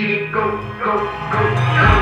Go, go, go, go.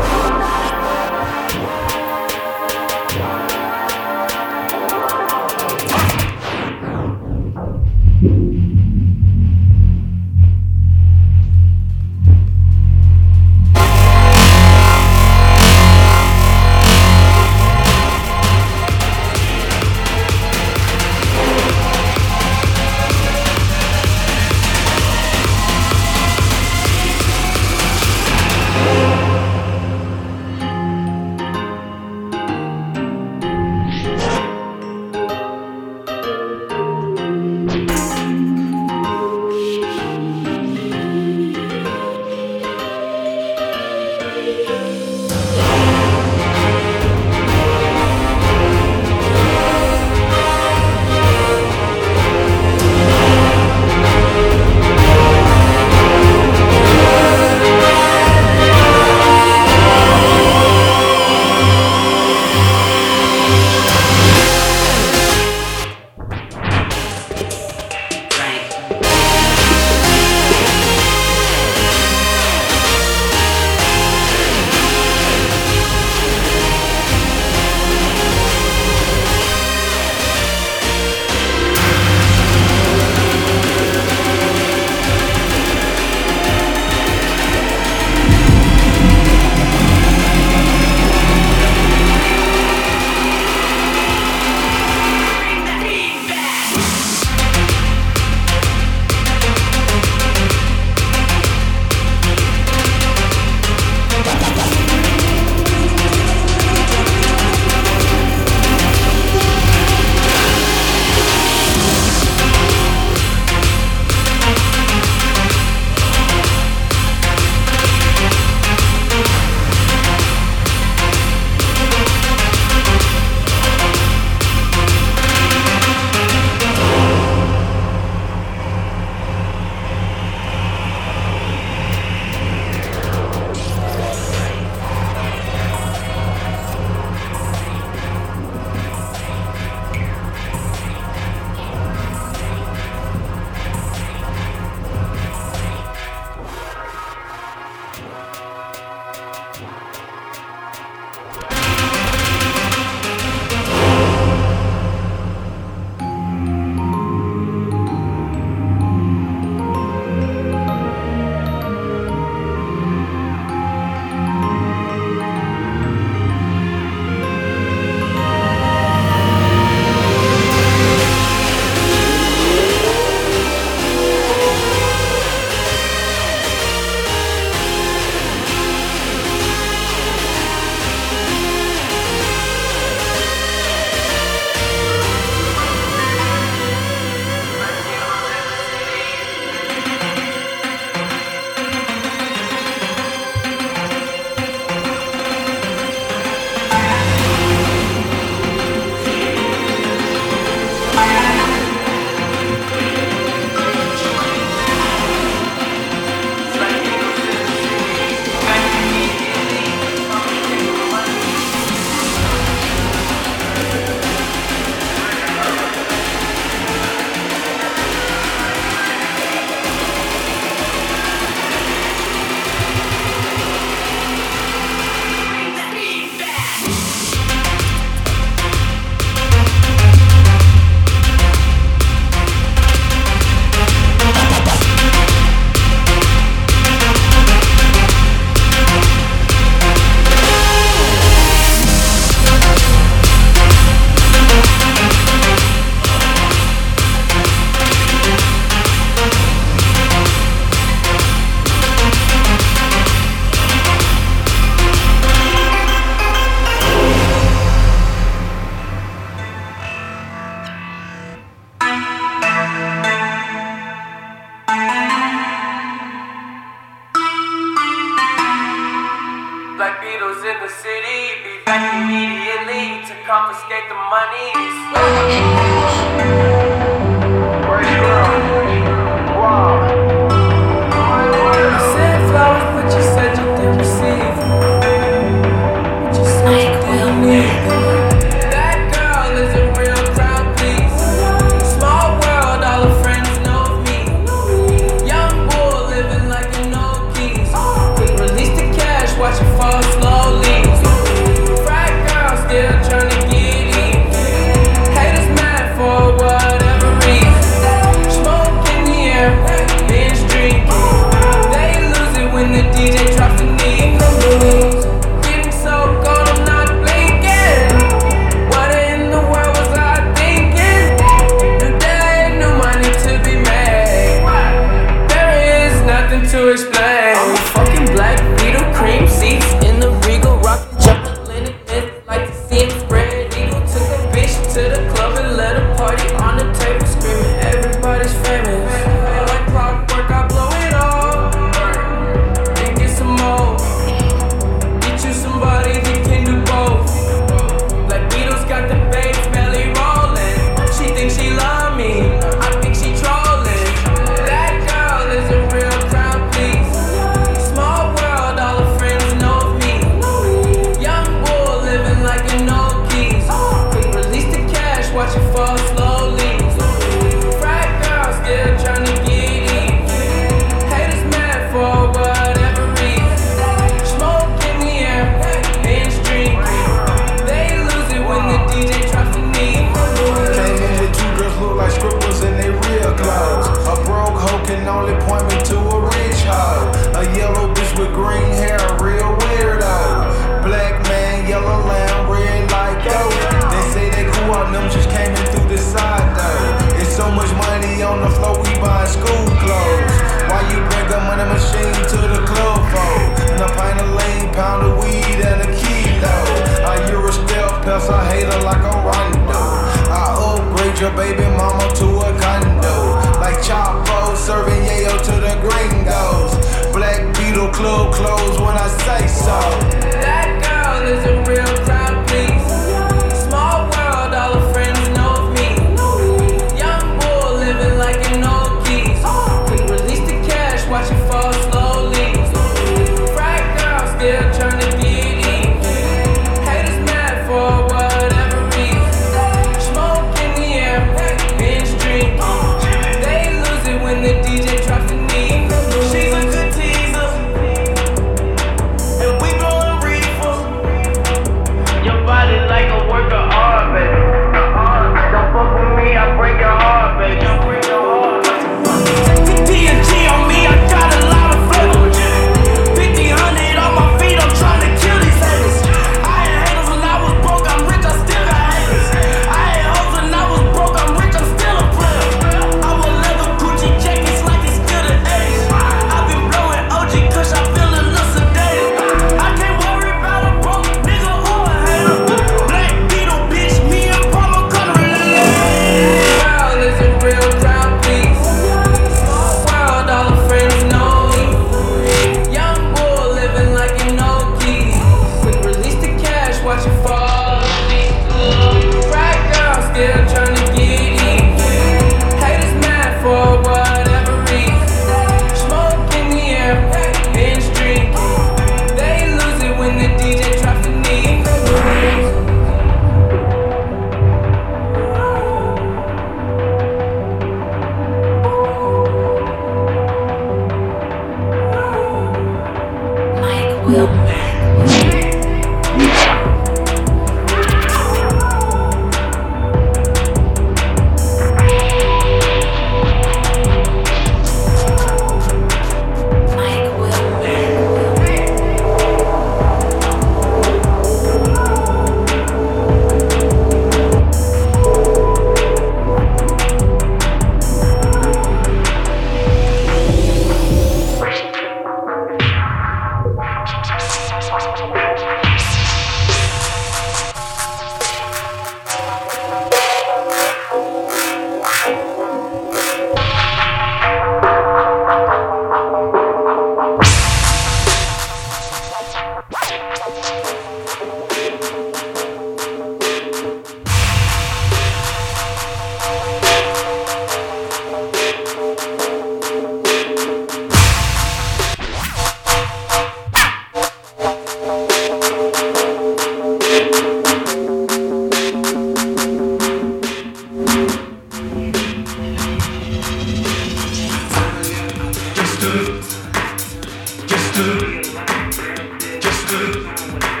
Everybody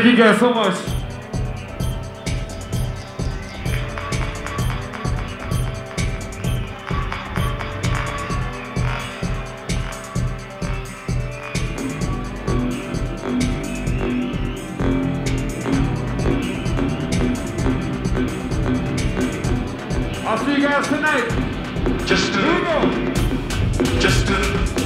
Thank you guys so much. I'll see you guys tonight. Just Here we a, go. just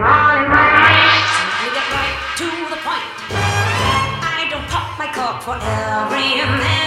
round get right to the point. I don't pop my cork for every man.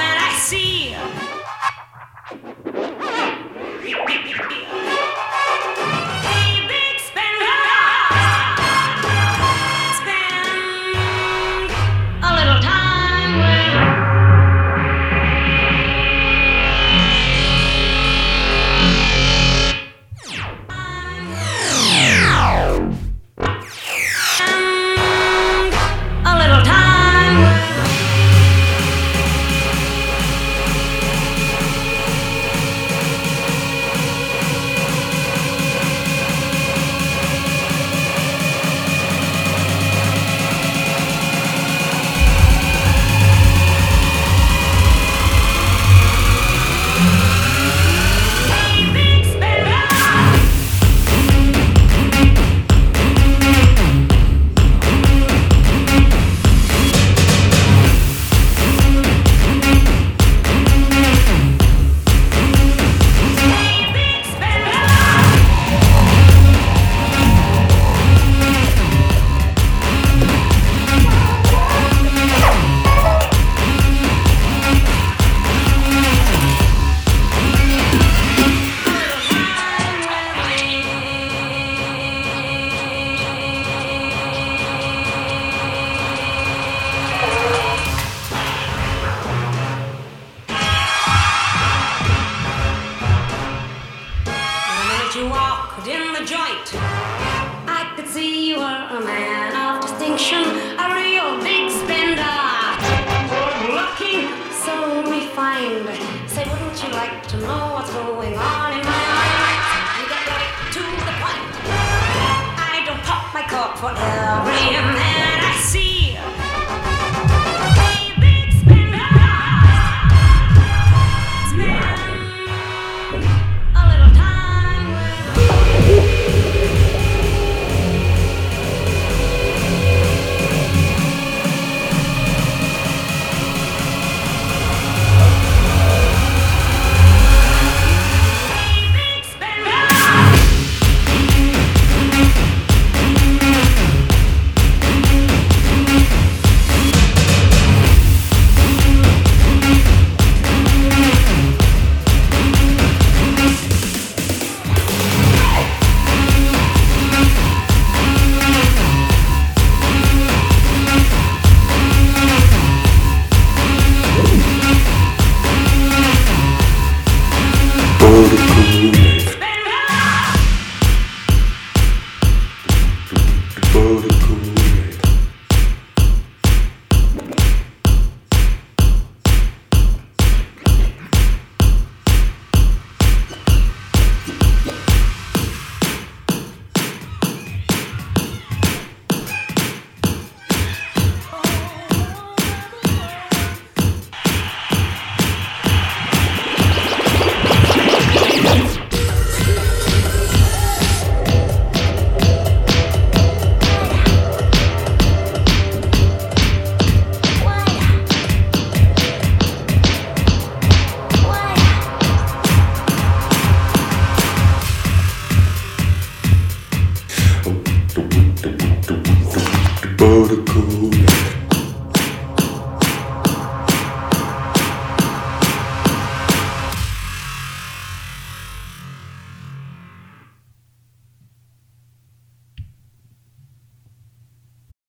My